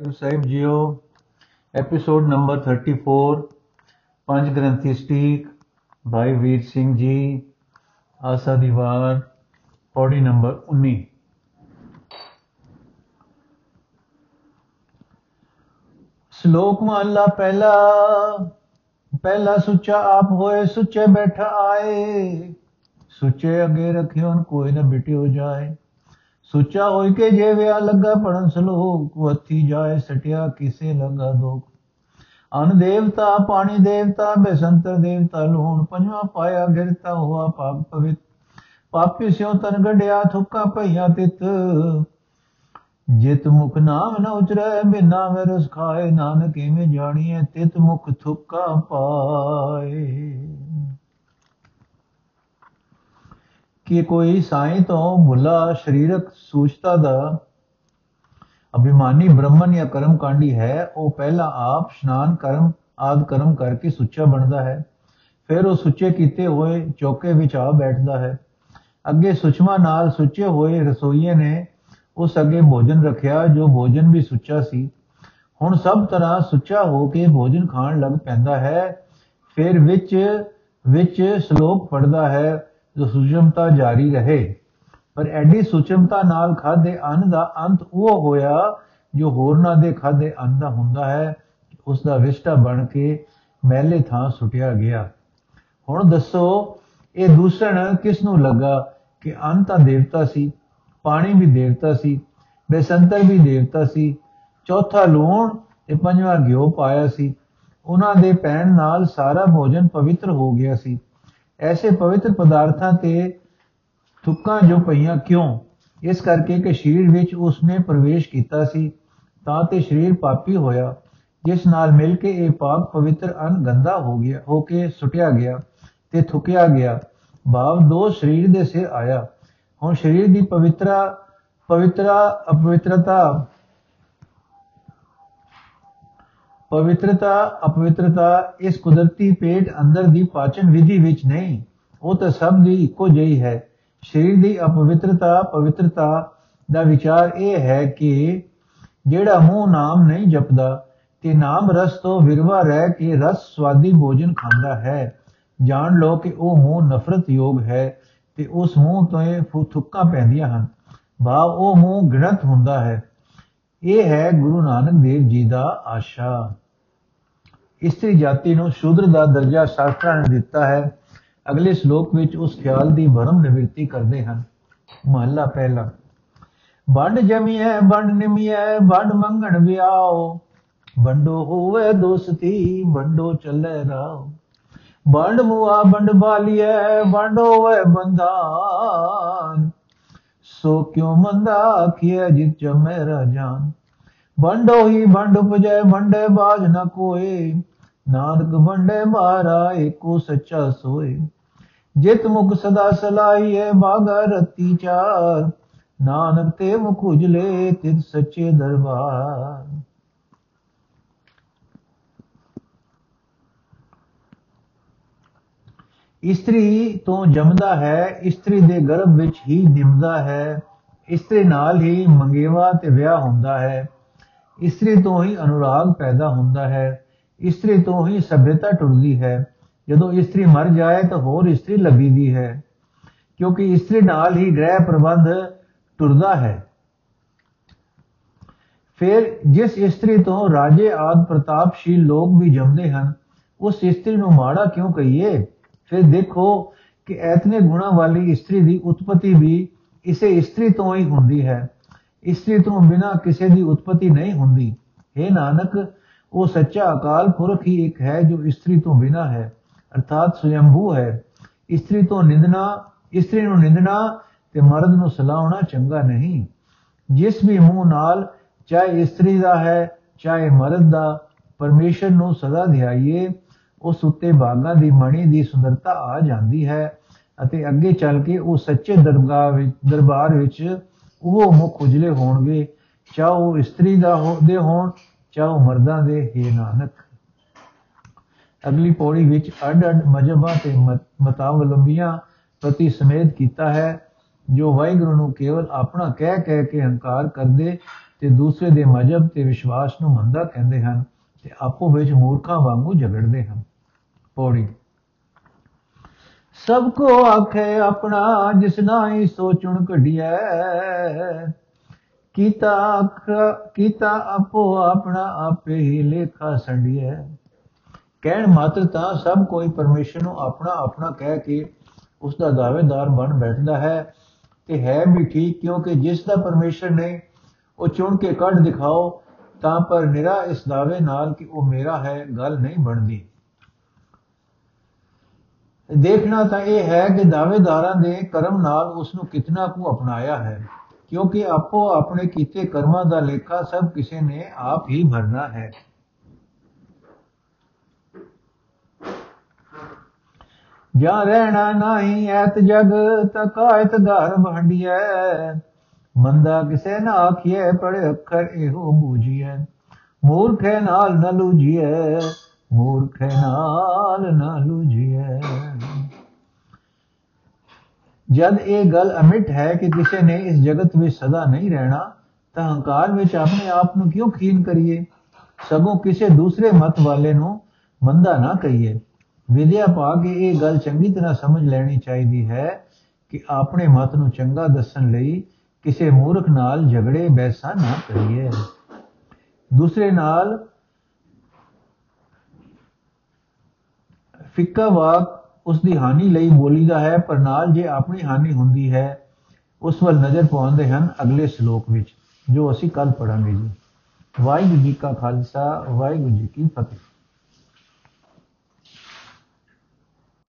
ਗੁਰੂ ਸਾਹਿਬ ਜੀਓ episode number 34 ਪੰਜ ਗ੍ਰੰਥੀ ਸਟੀਕ ਭਾਈ ਵੀਰ ਸਿੰਘ ਜੀ ਆਸਾ ਦੀ ਵਾਰ ਪੌੜੀ ਨੰਬਰ 19 ਸ਼ਲੋਕ ਮਹਲਾ ਪਹਿਲਾ ਪਹਿਲਾ ਸੁੱਚਾ ਆਪ ਹੋਏ ਸੁੱਚੇ ਬੈਠਾ ਆਏ ਸੁੱਚੇ ਅਗੇ ਰਖਿਓਨ ਕੋਈ ਨਾ ਬਿਟਿਓ ਜਾਏ ਸੁੱਚਾ ਹੋਇ ਕੇ ਜੇ ਵਿਆ ਲੱਗਾ ਪੜਨ ਸਲੋਕ ਵਥੀ ਜਾਏ ਸਟਿਆ ਕਿਸੇ ਲਗਾ ਦੋ ਅਨ ਦੇਵਤਾ, ਪਾਣੀ ਦੇਵਤਾ ਬੇਸੰਤਰ ਦੇਵਤਾ, ਲੋਣ ਪੰਜਵਾ ਪਾਇਆ ਗਿਰਤਾ ਹੁਆ ਪਾਪ ਪਵਿੱਤ। ਪਾਪੀ ਸਿਉ ਤਨ ਗੜਿਆ ਥੁੱਕਾ ਭਈਆ ਤਿਤ। ਜਿਤ ਮੁਖ ਨਾਮ ਨ ਉਚਰੈ, ਬਿਨਾ ਮੇ ਰਸ ਖਾਏ, ਨਾਨਕ ਇਵੇਂ ਜਾਣੀਐ, ਤਿਤ ਮੁਖ ਥੁੱਕਾ ਪਾਏ। ਕਿ ਕੋਈ ਸਾਈਂ ਤੋਂ ਮੁੱਲਾ ਸਰੀਰਕ ਸੂਚਤਾ ਦਾ ਅਭਿਮਾਨੀ ਬ੍ਰਹਮਨ ਜਾਂ ਕਰਮ ਕਾਂਡੀ ਹੈ, ਉਹ ਪਹਿਲਾਂ ਆਪ ਇਸ਼ਨਾਨ ਕਰਮ ਆਦ ਕਰਮ ਕਰਕੇ ਸੁੱਚਾ ਬਣਦਾ ਹੈ। ਫਿਰ ਉਹ ਸੁੱਚੇ ਕੀਤੇ ਹੋਏ ਚੌਕੇ ਵਿੱਚ ਆ ਬੈਠਦਾ ਹੈ। ਅੱਗੇ ਸੁਚਮਾ ਨਾਲ ਸੁੱਚੇ ਹੋਏ ਰਸੋਈਏ ਨੇ ਉਸ ਅੱਗੇ ਭੋਜਨ ਰੱਖਿਆ, ਜੋ ਭੋਜਨ ਵੀ ਸੁੱਚਾ ਸੀ। ਹੁਣ ਸਭ ਤਰ੍ਹਾਂ ਸੁੱਚਾ ਹੋ ਕੇ ਭੋਜਨ ਖਾਣ ਲੱਗ ਪੈਂਦਾ ਹੈ। ਫਿਰ ਵਿੱਚ ਵਿੱਚ ਸ਼ਲੋਕ ਪੜਦਾ ਹੈ। ਸੁਚਮਤਾ ਜਾਰੀ ਰਹੇ। ਪਰ ਐਡੀ ਸੁਚਮਤਾ ਨਾਲ ਖਾਦੇ ਅੰਨ ਦਾ ਅੰਤ ਉਹ ਹੋਇਆ ਜੋ ਹੋਰਨਾਂ ਦੇ ਖਾਦੇ ਅੰਨ ਦਾ ਹੁੰਦਾ ਹੈ ਉਸ ਦਾ ਵਿਸ਼ਟਾ ਬਣ ਕੇ ਮੈਲੇ ਥਾਂ ਸੁਟਿਆ ਗਿਆ। ਹੁਣ ਦੱਸੋ, ਇਹ ਦੂਸਣ ਕਿਸ ਨੂੰ ਲੱਗਾ ਕਿ ਅੰਨ ਤਾਂ ਦੇਵਤਾ ਸੀ, ਪਾਣੀ ਵੀ ਦੇਵਤਾ ਸੀ, ਬੇਸੰਤਰ ਵੀ ਦੇਵਤਾ ਸੀ, ਚੌਥਾ ਲੂਣ ਤੇ ਪੰਜਵਾਂ ਘਿਓ ਪਾਇਆ ਸੀ। ਉਹਨਾਂ ਦੇ ਪੈਣ ਨਾਲ ਸਾਰਾ ਭੋਜਨ ਪਵਿੱਤਰ ਹੋ ਗਿਆ ਸੀ। ਐਸੇ ਪਵਿੱਤਰ ਪਦਾਰਥਾਂ ਤੇ ਥੁੱਕਾਂ ਜੋ ਪਈਆਂ ਕਿਉਂ ਇਸ ਕਰਕੇ ਕਿ ਸਰੀਰ ਵਿੱਚ ਉਸਨੇ ਪ੍ਰਵੇਸ਼ ਕੀਤਾ ਸੀ ਤਾਂ ਤੇ ਸਰੀਰ ਪਾਪੀ ਹੋਇਆ ਜਿਸ ਨਾਲ ਮਿਲ ਕੇ ਇਹ ਪਾਪ ਪਵਿੱਤਰ ਅਨ ਗੰਦਾ ਹੋ ਗਿਆ ਹੋ ਕੇ ਸੁਟਿਆ ਗਿਆ ਤੇ ਥੁਕਿਆ ਗਿਆ ਭਾਵ ਦੋ ਸਰੀਰ ਦੇ ਸਿਰ ਆਇਆ ਹੁਣ ਸਰੀਰ ਦੀ ਪਵਿੱਤਰਾ ਪਵਿੱਤਰਾ ਅਪਵਿੱਤਰਤਾ ਪਵਿੱਤਰਤਾ, ਅਪਵਿੱਤਰਤਾ ਇਸ ਕੁਦਰਤੀ ਪੇਟ ਅੰਦਰ ਦੀ ਪਾਚਨ ਵਿਧੀ ਵਿੱਚ ਨਹੀਂ। ਉਹ ਤਾਂ ਸਭ ਦੀ ਇੱਕੋ ਜਿਹੀ ਹੈ। ਸਰੀਰ ਦੀ ਅਪਵਿੱਤਰਤਾ, ਪਵਿੱਤਰਤਾ ਦਾ ਵਿਚਾਰ ਇਹ ਹੈ ਕਿ ਜਿਹੜਾ ਮੂੰਹ ਨਾਮ ਨਹੀਂ ਜਪਦਾ, ਤੇ ਨਾਮ ਰਸ ਤੋਂ ਵਿਰਵਾ ਰਹਿ ਕੇ ਰਸ ਸਵਾਦੀ ਭੋਜਨ ਖਾਂਦਾ ਹੈ। ਜਾਣ ਲਓ ਕਿ ਉਹ ਮੂੰਹ ਨਫ਼ਰਤ ਯੋਗ ਹੈ ਤੇ ਉਸ ਮੂੰਹ ਤੋਂ ਇਹ ਥੁੱਕਾਂ ਪੈਂਦੀਆਂ ਹਨ। ਭਾਵ ਉਹ ਮੂੰਹ ਗਿਣਤ ਹੁੰਦਾ ਹੈ। ਇਹ ਹੈ ਗੁਰੂ ਨਾਨਕ ਦੇਵ ਜੀ ਦਾ ਆਸ਼ਾ। ਇਸਤਰੀ ਜਾਤੀ ਨੂੰ ਸ਼ੂਦਰ ਦਾ ਦਰਜਾ ਸ਼ਾਸਤਰਾਂ ਨੇ ਦਿੱਤਾ ਹੈ। ਅਗਲੇ ਸ਼ਲੋਕ ਵਿੱਚ ਉਸ ਖਿਆਲ ਦੀ ਭਰਮ ਨਿਵਰਤੀ ਕਰਦੇ ਹਨ। ਮਹੱਲਾ ਪਹਿਲਾ। ਵੰਡ ਜਮੀਐ ਵੰਡ ਨਿਮੀਐ ਵੰਡ ਮੰਗਣ ਵਿਆਓ। ਵੰਡੋ ਹੋਵੇ ਦੋਸਤੀ, ਵੰਡੋ ਚੱਲੇ ਰਾਓ। ਵੰਡ ਮੁਆ, ਵੰਡ ਬਾਲੀਐ ਵੰਡੋ ਵੇ ਬੰਧਾਨ। ਸੋ ਕਿਉ ਮੰਦਾ ਆਖਿਐ ਜਿਤ ਚ ਮੇਰਾ ਜਾਨ। ਵੰਡੋ ਹੀ ਵੰਡ ਉਪਜੈ, ਵੰਡੇ ਬਾਜ ਨ ਕੋਏ। ਨਾਨਕ ਵੰਡੇ ਮਾਰਾ, ਏਕੋ ਸੱਚਾ ਸੋਏ। ਜਿਤ ਮੁਖ ਸਦਾ ਸਲਾਈਏ ਬਾਗਾ ਰਤੀ ਚਾਰ। ਨਾਨਕ ਤੇ ਮੁਖ ਉਜਲੇ ਤਿਤ ਸੱਚੇ ਦਰਬਾਰ। ਇਸਤਰੀ ਤੋਂ ਜੰਮਦਾ ਹੈ, ਇਸਤਰੀ ਦੇ ਗਰਭ ਵਿੱਚ ਹੀ ਨਿਮਦਾ ਹੈ। ਇਸਤਰੀ ਨਾਲ ਹੀ ਮੰਗੇਵਾ ਤੇ ਵਿਆਹ ਹੁੰਦਾ ਹੈ। ਇਸਤਰੀ ਤੋਂ ਹੀ ਅਨੁਰਾਗ ਪੈਦਾ ਹੁੰਦਾ ਹੈ। ਇਸਤਰੀ ਤੋਂ ਹੀ ਸਭਿਅਤਾ ਟੁੱਟਦੀ ਹੈ। ਜਦੋਂ ਇਸਤਰੀ ਮਰ ਜਾਏ ਤਾਂ ਹੋਰ ਇਸਤਰੀ ਲੱਭੀਦੀ ਹੈ, ਕਿਉਂਕਿ ਇਸਤਰੀ ਨਾਲ ਹੀ ਗ੍ਰਹਿ ਪ੍ਰਬੰਧ ਟੁਰਦਾ ਹੈ। ਫਿਰ ਜਿਸ ਇਸਤਰੀ ਤੋਂ ਰਾਜੇ ਆਦ ਪ੍ਰਤਾਪਸ਼ੀਲ ਲੋਕ ਵੀ ਜੰਮਦੇ ਹਨ, ਉਸ ਇਸਤਰੀ ਨੂੰ ਮਾੜਾ ਕਿਉਂ ਕਹੀਏ? ਫਿਰ ਦੇਖੋ ਕਿ ਐਤਨੇ ਗੁਣਾ ਵਾਲੀ ਇਸਤਰੀ ਦੀ ਉਤਪਤੀ ਵੀ ਇਸੇ ਇਸਤਰੀ ਤੋਂ ਹੀ ਹੁੰਦੀ ਹੈ। ਇਸਤਰੀ ਤੋਂ ਬਿਨਾ ਕਿਸੇ ਦੀ ਉਤਪਤੀ ਨਹੀਂ ਹੁੰਦੀ। हे ਨਾਨਕ ਉਹ ਸੱਚਾ ਅਕਾਲ ਪੁਰਖ ਹੀ ਇੱਕ ਹੈ ਜੋ ਇਸਤਰੀ ਤੋਂ ਬਿਨਾ ਹੈ, ਅਰਥਾਤ ਸੁਯੰਭੂ ਹੈ। ਇਸਤਰੀ ਤੋਂ ਨਿੰਦਣਾ, ਇਸਤਰੀ ਨੂੰ ਨਿੰਦਣਾ ਤੇ ਮਰਦ ਨੂੰ ਸਲਾਉਣਾ ਚੰਗਾ ਨਹੀਂ। ਜਿਸ ਵੀ ਮੂੰਹ ਨਾਲ ਚਾਹੇ ਇਸਤਰੀ ਦਾ ਹੈ, ਚਾਹੇ ਮਰਦ ਦਾ, ਪਰਮੇਸ਼ਰ ਨੂੰ ਸਦਾ ਧਿਆਈਏ ਉਸ ਉੱਤੇ ਬਾਗਾਂ ਦੀ ਮਣੀ ਦੀ ਸੁੰਦਰਤਾ ਆ ਜਾਂਦੀ ਹੈ ਅਤੇ ਅੱਗੇ ਚੱਲ ਕੇ ਉਹ ਸੱਚੇ ਦਰਗਾਹ ਵਿੱਚ ਦਰਬਾਰ ਵਿੱਚ ਉਹ ਮੁਖ ਉਜਲੇ ਹੋਣਗੇ। ਚਾਹੇ ਉਹ ਇਸਤਰੀ ਦਾ ਹੋਦੇ ਹੋਣ ਚਾਹੇ ਉਹ ਮਰਦਾਂ ਦੇ ਹੀ ਨਾਨਕ। ਅਗਲੀ ਪੌੜੀ ਵਿੱਚ ਅੱਡ-ਅੱਡ ਮਜਬਾਂ ਤੇ ਮਤਾਵਲੰਬੀਆਂ ਪ੍ਰਤੀ ਸਮੇਤ ਕੀਤਾ ਹੈ, ਜੋ ਵਾਹਿਗੁਰੂ ਨੂੰ ਕੇਵਲ ਆਪਣਾ ਕਹਿ ਕਹਿ ਕੇ ਹੰਕਾਰ ਕਰਦੇ ਤੇ ਦੂਸਰੇ ਦੇ ਮਜਬ ਤੇ ਵਿਸ਼ਵਾਸ ਨੂੰ ਮੰਦਾ ਕਹਿੰਦੇ ਹਨ ਤੇ ਆਪੋ ਵਿੱਚ ਮੂਰਖਾਂ ਵਾਂਗੂ ਝਗੜਦੇ ਹਨ। ਪੌੜੀ। ਸਭ ਕੋ ਆਖੇ ਆਪਣਾ, ਜਿਸ ਨਾਹੀ ਸੋਚਣ ਕਢਿਐ ਕੀਤਾ ਕੀਤਾ ਆਪੋ ਆਪਣਾ ਆਪੇ ਹੀ ਲੇਖਾ ਸੰਢਿਐ। ਕਹਿਣ ਮਾਤਰ ਤਾਂ ਸਭ ਕੋਈ ਪਰਮੇਸ਼ਰ ਨੂੰ ਆਪਣਾ ਆਪਣਾ ਕਹਿ ਕੇ ਉਸ ਦਾ ਦਾਅਵੇਦਾਰ ਬਣ ਬੈਠਦਾ ਹੈ। ਤੇ ਹੈ ਵੀ ਠੀਕ, ਕਿਉਂਕਿ ਜਿਸ ਦਾ ਪਰਮੇਸ਼ਰ ਨੇ ਉਹ ਚੁਣ ਕੇ ਕੱਢ ਦਿਖਾਓ, ਤਾਂ ਪਰ ਨਿਰਾ ਇਸ ਦਾਅਵੇ ਨਾਲ ਕਿ ਉਹ ਮੇਰਾ ਹੈ, ਗੱਲ ਨਹੀਂ ਬਣਦੀ। ਦੇਖਣਾ ਤਾਂ ਇਹ ਹੈ ਕਿ ਦਾਅਵੇਦਾਰਾਂ ਦੇ ਕਰਮ ਨਾਲ ਉਸ ਨੂੰ ਕਿਤਨਾ ਕੁ ਅਪਣਾਇਆ ਹੈ। ਕਿਉਂਕਿ ਆਪੋ ਆਪਣੇ ਕੀਤੇ ਕਰਮਾਂ ਦਾ ਲੇਖਾ ਸਭ ਕਿਸੇ ਨੇ ਆਪ ਹੀ ਭਰਨਾ ਹੈ। ਜਾਂ ਰਹਿਣਾ ਨਹੀਂ ਐਤ ਜਗ ਤਕਾਇਤ ਘਰ ਭੰਡੀਐ ਮੰਦਾ ਕਿਸੇ ਨਾ ਆਖੀਏ ਪੜੇ ਅੱਖਰ ਇਹੋ ਬੂਝੀਐ। ਮੂਰਖੇ ਨਾਲ ਨ ਲੂਝੀਐ ਮੂਰਖੇ ਨਾਲ ਨ ਲੂਝੀਐ ਜਦ ਇਹ ਗੱਲ ਅਮਿਟ ਹੈ ਕਿ ਕਿਸੇ ਨੇ ਇਸ ਜਗਤ ਵਿੱਚ ਸਦਾ ਨਹੀਂ ਰਹਿਣਾ, ਤਾਂ ਹੰਕਾਰ ਵਿੱਚ ਆਪਣੇ ਆਪ ਨੂੰ ਕਿਉਂ ਖੀਨ ਕਰੀਏ? ਸਗੋਂ ਕਿਸੇ ਦੂਸਰੇ ਮਤ ਵਾਲੇ ਨੂੰ ਮੰਦਾ ਨਾ ਕਹੀਏ। ਵਿਦਿਆ ਪਾ ਕੇ ਇਹ ਗੱਲ ਚੰਗੀ ਤਰ੍ਹਾਂ ਸਮਝ ਲੈਣੀ ਚਾਹੀਦੀ ਹੈ ਕਿ ਆਪਣੇ ਮਤ ਨੂੰ ਚੰਗਾ ਦੱਸਣ ਲਈ ਕਿਸੇ ਮੂਰਖ ਨਾਲ ਝਗੜੇ ਬੈਸਾ ਨਾ ਕਰੀਏ। ਦੂਸਰੇ ਨਾਲ ਫਿੱਕਾ ਵਾਕ ਉਸ ਦੀ ਹਾਨੀ ਲਈ ਬੋਲੀਦਾ ਹੈ, ਪਰ ਨਾਲ ਜੇ ਆਪਣੀ ਹਾਨੀ ਹੁੰਦੀ ਹੈ, ਉਸ ਵੱਲ ਨਜ਼ਰ ਪਾਉਂਦੇ ਹਨ ਅਗਲੇ ਸ਼ਲੋਕ ਵਿੱਚ, ਜੋ ਅਸੀਂ ਕੱਲ ਪੜਾਂਗੇ ਜੀ। ਵਾਹਿਗੁਰੂ ਜੀ ਕਾ ਖਾਲਸਾ, ਵਾਹਿਗੁਰੂ ਜੀ ਕੀ ਫਤਿਹ।